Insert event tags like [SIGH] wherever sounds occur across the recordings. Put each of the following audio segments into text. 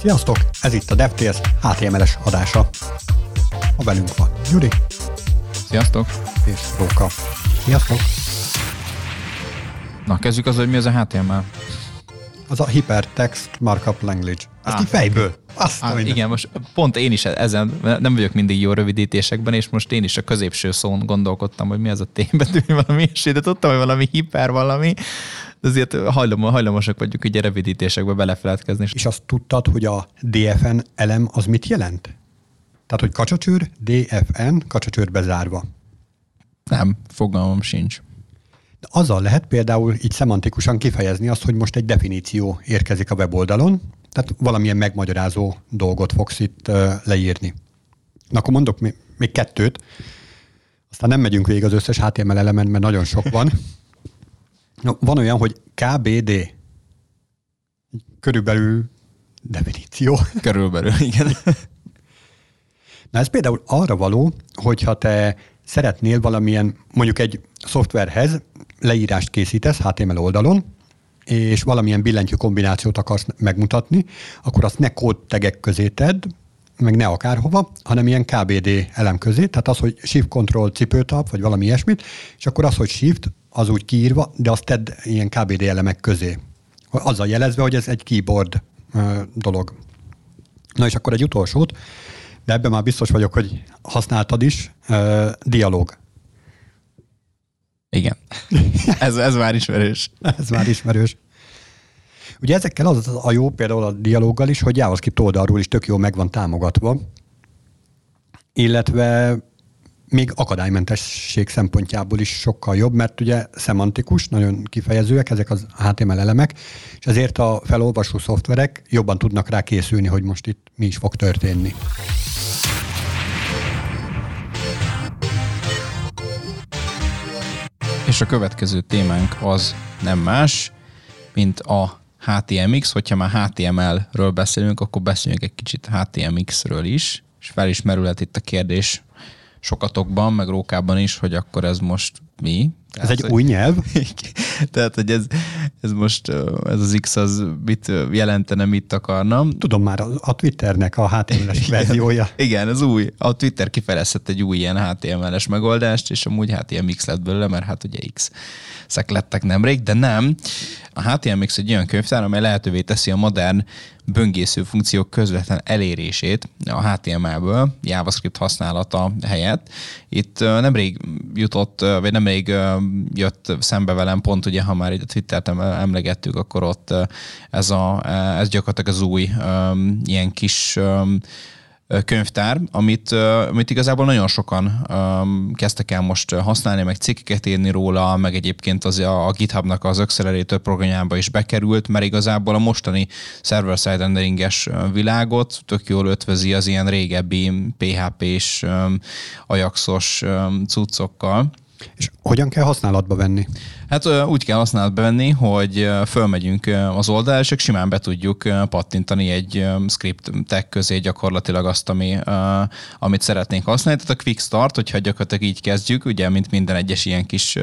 Sziasztok! Ez itt a DevTales HTML-es adása. A velünk van Gyuri. Sziasztok! És Róka. Sziasztok! Na, kezdjük az, hogy mi az a HTML. Az a Hypertext Markup Language. Ezt ah. így fejből. Azt ah, igen, most pont én is ezen, nem vagyok mindig jó rövidítésekben, és most én is a középső szón gondolkodtam, hogy mi az a témbetű, valami és de tudtam, hogy valami hiper valami, de azért hajlamos, hajlamosak vagyunk ugye rövidítésekbe belefeledkezni. És azt tudtad, hogy a DFN elem az mit jelent? Tehát, hogy kacsacsőr, DFN, kacsacsőr bezárva. Nem, fogalmam sincs. De azzal lehet például így szemantikusan kifejezni azt, hogy most egy definíció érkezik a weboldalon, tehát valamilyen megmagyarázó dolgot fogsz itt uh, leírni. Na akkor mondok még, kettőt, aztán nem megyünk végig az összes HTML elemen, mert nagyon sok van. No, van olyan, hogy KBD. Körülbelül definíció. Körülbelül, igen. Na ez például arra való, hogyha te szeretnél valamilyen, mondjuk egy szoftverhez leírást készítesz HTML oldalon, és valamilyen billentyű kombinációt akarsz megmutatni, akkor azt ne kódtegek közé tedd, meg ne akárhova, hanem ilyen KBD elem közé, tehát az, hogy Shift Control cipőtap, vagy valami ilyesmit, és akkor az, hogy Shift, az úgy kiírva, de azt tedd ilyen KBD elemek közé. Azzal jelezve, hogy ez egy keyboard dolog. Na és akkor egy utolsót, de ebben már biztos vagyok, hogy használtad is, dialog. Igen. [LAUGHS] ez, ez már ismerős. ez már ismerős. Ugye ezekkel az a jó például a dialóggal is, hogy JavaScript oldalról is tök jó meg van támogatva, illetve még akadálymentesség szempontjából is sokkal jobb, mert ugye szemantikus, nagyon kifejezőek ezek az HTML elemek, és ezért a felolvasó szoftverek jobban tudnak rá készülni, hogy most itt mi is fog történni. És a következő témánk az nem más, mint a HTMX. Hogyha már HTML-ről beszélünk, akkor beszéljünk egy kicsit HTMX-ről is, és fel is merülhet itt a kérdés sokatokban, meg Rókában is, hogy akkor ez most mi? Tehát, ez egy új nyelv? [LAUGHS] tehát, hogy ez, ez most, ez az X az mit jelentene, mit akarna. Tudom már, a Twitternek a HTML-es verziója. Igen, az új. A Twitter kifejezett egy új ilyen HTML-es megoldást, és amúgy HTMX lett belőle, mert hát ugye X szek lettek nemrég, de nem. A HTMX egy olyan könyvtár, amely lehetővé teszi a modern böngésző funkciók közvetlen elérését a HTML-ből, JavaScript használata helyett. Itt nemrég jutott, vagy nemrég jött szembe velem pont, ugye, ha már itt a Twittert emlegettük, akkor ott ez, a, ez gyakorlatilag az új ilyen kis könyvtár, amit, amit igazából nagyon sokan kezdtek el most használni, meg cikkeket írni róla, meg egyébként az a, GitHubnak az Accelerator programjába is bekerült, mert igazából a mostani server-side renderinges világot tök jól ötvözi az ilyen régebbi PHP-s, Ajaxos cuccokkal. És hogyan kell használatba venni? Hát úgy kell használatba venni, hogy fölmegyünk az oldalra, és simán be tudjuk pattintani egy scriptek közé gyakorlatilag azt, ami, amit szeretnénk használni. Tehát a quick start, hogyha gyakorlatilag így kezdjük, ugye, mint minden egyes ilyen kis,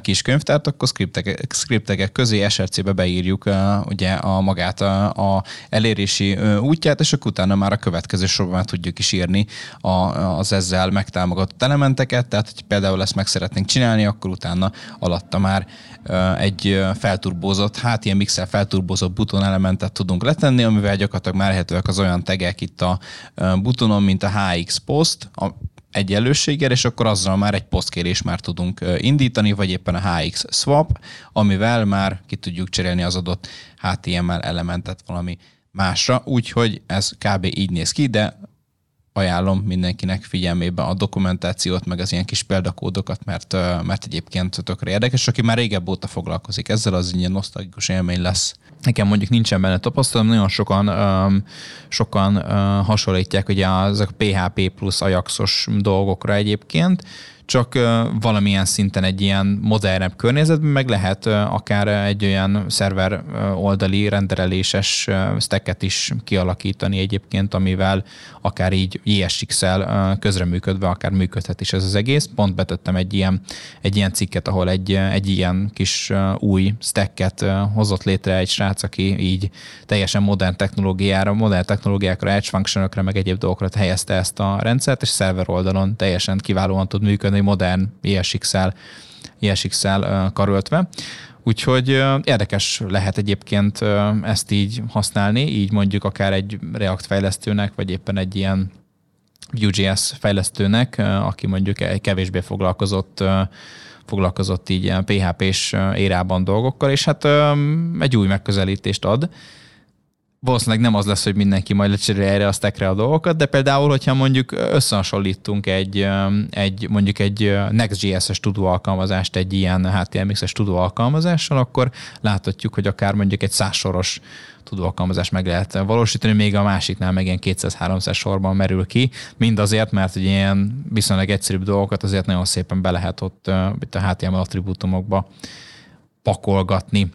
kis könyvtárt, akkor scriptek, scriptek közé SRC-be beírjuk ugye a magát a, a elérési útját, és akkor utána már a következő sorban tudjuk is írni az ezzel megtámogatott elementeket, tehát hogy például ezt meg szeretnénk csinálni, akkor utána alatta már egy felturbózott, hát ilyen mixel felturbózott butonelementet tudunk letenni, amivel gyakorlatilag már lehetőek az olyan tegek itt a butonon, mint a HX post, a egyenlőséggel, és akkor azzal már egy posztkérés már tudunk indítani, vagy éppen a HX swap, amivel már ki tudjuk cserélni az adott HTML elementet valami másra, úgyhogy ez kb. így néz ki, de ajánlom mindenkinek figyelmébe a dokumentációt, meg az ilyen kis példakódokat, mert, mert egyébként tökre érdekes. Aki már régebb óta foglalkozik ezzel, az ilyen nosztalgikus élmény lesz. Nekem mondjuk nincsen benne tapasztalat, nagyon sokan, um, sokan uh, hasonlítják ugye azok PHP plusz Ajaxos dolgokra egyébként, csak valamilyen szinten egy ilyen modernebb környezetben meg lehet akár egy olyan szerver oldali rendereléses stacket is kialakítani egyébként, amivel akár így JSX-el közreműködve akár működhet is ez az egész. Pont betettem egy ilyen, egy ilyen cikket, ahol egy, egy ilyen kis új stacket hozott létre egy srác, aki így teljesen modern technológiára, modern technológiákra, edge functionokra, meg egyéb dolgokra helyezte ezt a rendszert, és szerver oldalon teljesen kiválóan tud működni modern ESX-el, ESX-el karöltve. Úgyhogy érdekes lehet egyébként ezt így használni, így mondjuk akár egy React fejlesztőnek, vagy éppen egy ilyen Vue.js fejlesztőnek, aki mondjuk egy kevésbé foglalkozott foglalkozott így PHP-s érában dolgokkal, és hát egy új megközelítést ad valószínűleg nem az lesz, hogy mindenki majd lecserélje erre a stackre a dolgokat, de például, hogyha mondjuk összehasonlítunk egy, egy mondjuk egy Next.js-es tudó alkalmazást egy ilyen HTMX-es tudó alkalmazással, akkor láthatjuk, hogy akár mondjuk egy százsoros tudó alkalmazást meg lehet valósítani, még a másiknál meg ilyen 200-300 sorban merül ki, mind azért, mert ugye ilyen viszonylag egyszerűbb dolgokat azért nagyon szépen be lehet ott itt a HTML attribútumokba pakolgatni.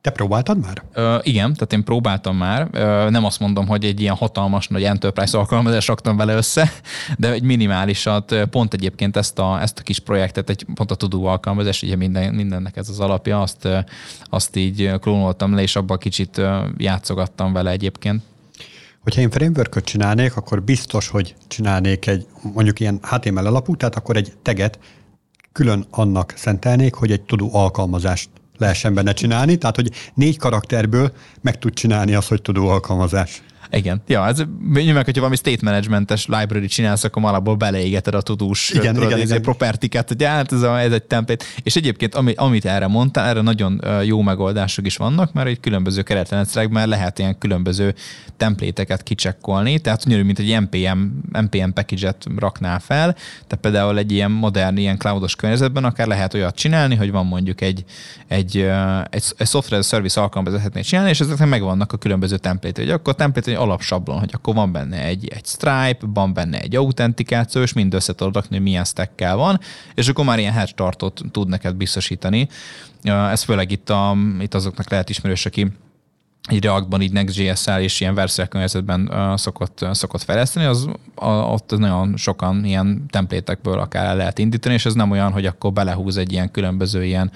Te próbáltad már? Ö, igen, tehát én próbáltam már. Ö, nem azt mondom, hogy egy ilyen hatalmas nagy enterprise alkalmazást raktam vele össze, de egy minimálisat, pont egyébként ezt a, ezt a kis projektet, egy pont a tudó alkalmazás, ugye minden, mindennek ez az alapja, azt, azt így klónoltam le, és abban kicsit játszogattam vele egyébként. Hogyha én framework csinálnék, akkor biztos, hogy csinálnék egy mondjuk ilyen HTML alapú, tehát akkor egy teget külön annak szentelnék, hogy egy tudó alkalmazást lehessen benne csinálni, tehát hogy négy karakterből meg tud csinálni azt, hogy tudó alkalmazás. Igen. Ja, ez meg, hogyha valami state managementes library csinálsz, akkor alapból beleégeted a tudós igen, tudod, igen, igen. propertiket, hogy hát ez, a, ez egy template. És egyébként, ami, amit erre mondtál, erre nagyon jó megoldások is vannak, mert egy különböző keretrendszerekben lehet ilyen különböző templéteket kicsekkolni, tehát ugyanúgy, mint egy NPM, NPM package-et raknál fel, tehát például egy ilyen modern, ilyen cloudos környezetben akár lehet olyat csinálni, hogy van mondjuk egy, egy, egy, egy software service alkalmazást csinálni, és ezeknek megvannak a különböző templétek. Hogy akkor template alapsablon, hogy akkor van benne egy, egy Stripe, van benne egy autentikáció, és mind össze tudod rakni, hogy milyen stackkel van, és akkor már ilyen hash tartot tud neked biztosítani. Ez főleg itt, a, itt azoknak lehet ismerős, aki egy Reactban így Next.js-szel és ilyen Vercel környezetben uh, szokott, uh, szokott fejleszteni, az a, ott nagyon sokan ilyen templétekből akár el lehet indítani, és ez nem olyan, hogy akkor belehúz egy ilyen különböző ilyen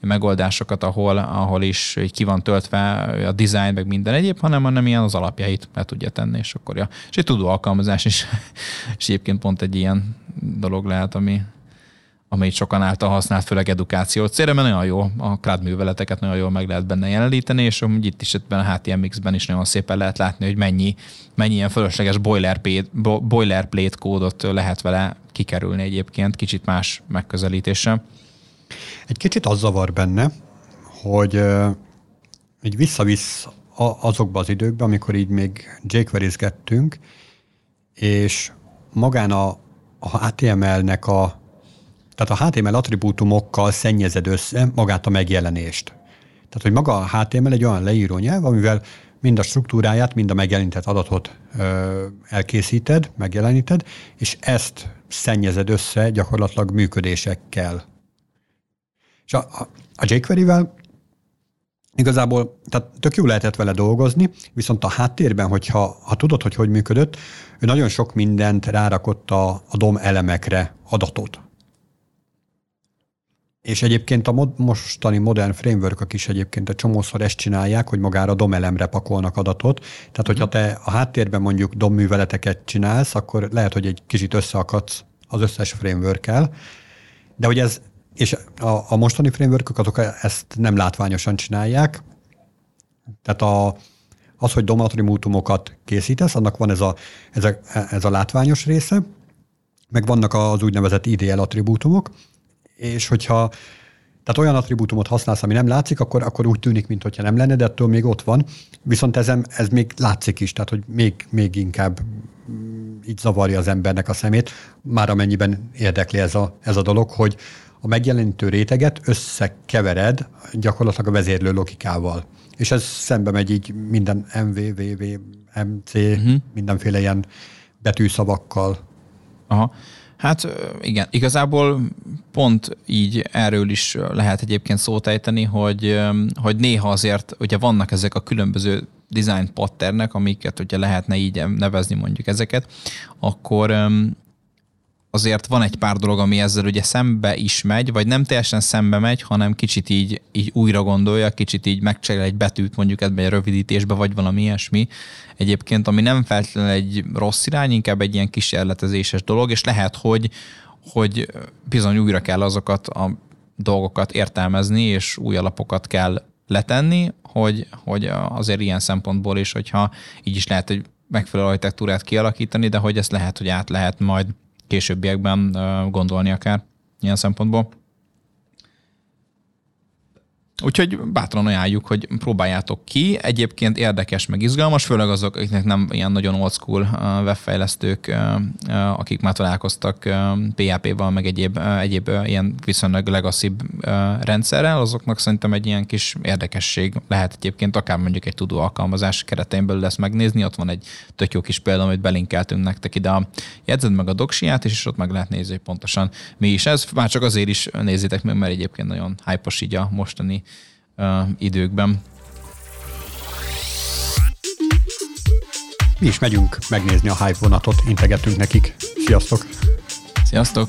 megoldásokat, ahol, ahol is ki van töltve a design, meg minden egyéb, hanem, hanem ilyen az alapjait be tudja tenni, és akkor ja. És egy tudó alkalmazás is, [LAUGHS] és egyébként pont egy ilyen dolog lehet, ami, amit sokan által használt, főleg edukáció célra, mert nagyon jó, a cloud műveleteket nagyon jól meg lehet benne jeleníteni, és amúgy itt is ebben a HTMX-ben is nagyon szépen lehet látni, hogy mennyi, mennyi ilyen fölösleges boilerplate, boilerplate kódot lehet vele kikerülni egyébként, kicsit más megközelítéssel. Egy kicsit az zavar benne, hogy így visszavisz azokba az időkbe, amikor így még jquery és magán a, a HTML-nek a, tehát a HTML attribútumokkal szennyezed össze magát a megjelenést. Tehát, hogy maga a HTML egy olyan leíró nyelv, amivel mind a struktúráját, mind a megjelenített adatot ö, elkészíted, megjeleníted, és ezt szennyezed össze gyakorlatilag működésekkel. És a, a, a jQuery-vel igazából, tehát tök jó lehetett vele dolgozni, viszont a háttérben, hogyha ha tudod, hogy hogy működött, ő nagyon sok mindent rárakott a, a DOM elemekre adatot. És egyébként a mod, mostani modern framework is egyébként egy csomószor ezt csinálják, hogy magára DOM elemre pakolnak adatot. Tehát, hogyha te a háttérben mondjuk DOM műveleteket csinálsz, akkor lehet, hogy egy kicsit összeakadsz az összes framework de hogy ez és a, a mostani framework azok ezt nem látványosan csinálják. Tehát a, az, hogy DOM attribútumokat készítesz, annak van ez a, ez, a, ez a látványos része, meg vannak az úgynevezett IDL attribútumok, és hogyha tehát olyan attribútumot használsz, ami nem látszik, akkor, akkor úgy tűnik, mintha nem lenne, de ettől még ott van. Viszont ez, ez még látszik is, tehát hogy még, még inkább így zavarja az embernek a szemét, már amennyiben érdekli ez a, ez a dolog, hogy a megjelenítő réteget összekevered gyakorlatilag a vezérlő logikával. És ez szembe megy így minden MV, VV, MC, uh-huh. mindenféle ilyen betűszavakkal. Aha. Hát igen, igazából pont így erről is lehet egyébként szót ejteni, hogy, hogy néha azért ugye vannak ezek a különböző design patternek, amiket ugye lehetne így nevezni mondjuk ezeket, akkor azért van egy pár dolog, ami ezzel ugye szembe is megy, vagy nem teljesen szembe megy, hanem kicsit így, így újra gondolja, kicsit így megcserél egy betűt mondjuk ebben egy rövidítésbe, vagy valami ilyesmi. Egyébként, ami nem feltétlenül egy rossz irány, inkább egy ilyen kísérletezéses dolog, és lehet, hogy, hogy bizony újra kell azokat a dolgokat értelmezni, és új alapokat kell letenni, hogy, hogy azért ilyen szempontból is, hogyha így is lehet egy megfelelő architektúrát kialakítani, de hogy ezt lehet, hogy át lehet majd későbbiekben gondolni akár ilyen szempontból. Úgyhogy bátran ajánljuk, hogy próbáljátok ki. Egyébként érdekes, meg izgalmas, főleg azok, akiknek nem ilyen nagyon old school webfejlesztők, akik már találkoztak PHP-val, meg egyéb, egyéb ilyen viszonylag legacy rendszerrel, azoknak szerintem egy ilyen kis érdekesség lehet egyébként akár mondjuk egy tudó alkalmazás keretein belül ezt megnézni. Ott van egy tök jó kis példa, amit belinkeltünk nektek ide a jegyzed meg a doksiát, és ott meg lehet nézni, hogy pontosan mi is ez. Már csak azért is nézzétek meg, mert egyébként nagyon hype így a mostani időkben. Mi is megyünk megnézni a hype vonatot, integetünk nekik. Sziasztok! Sziasztok!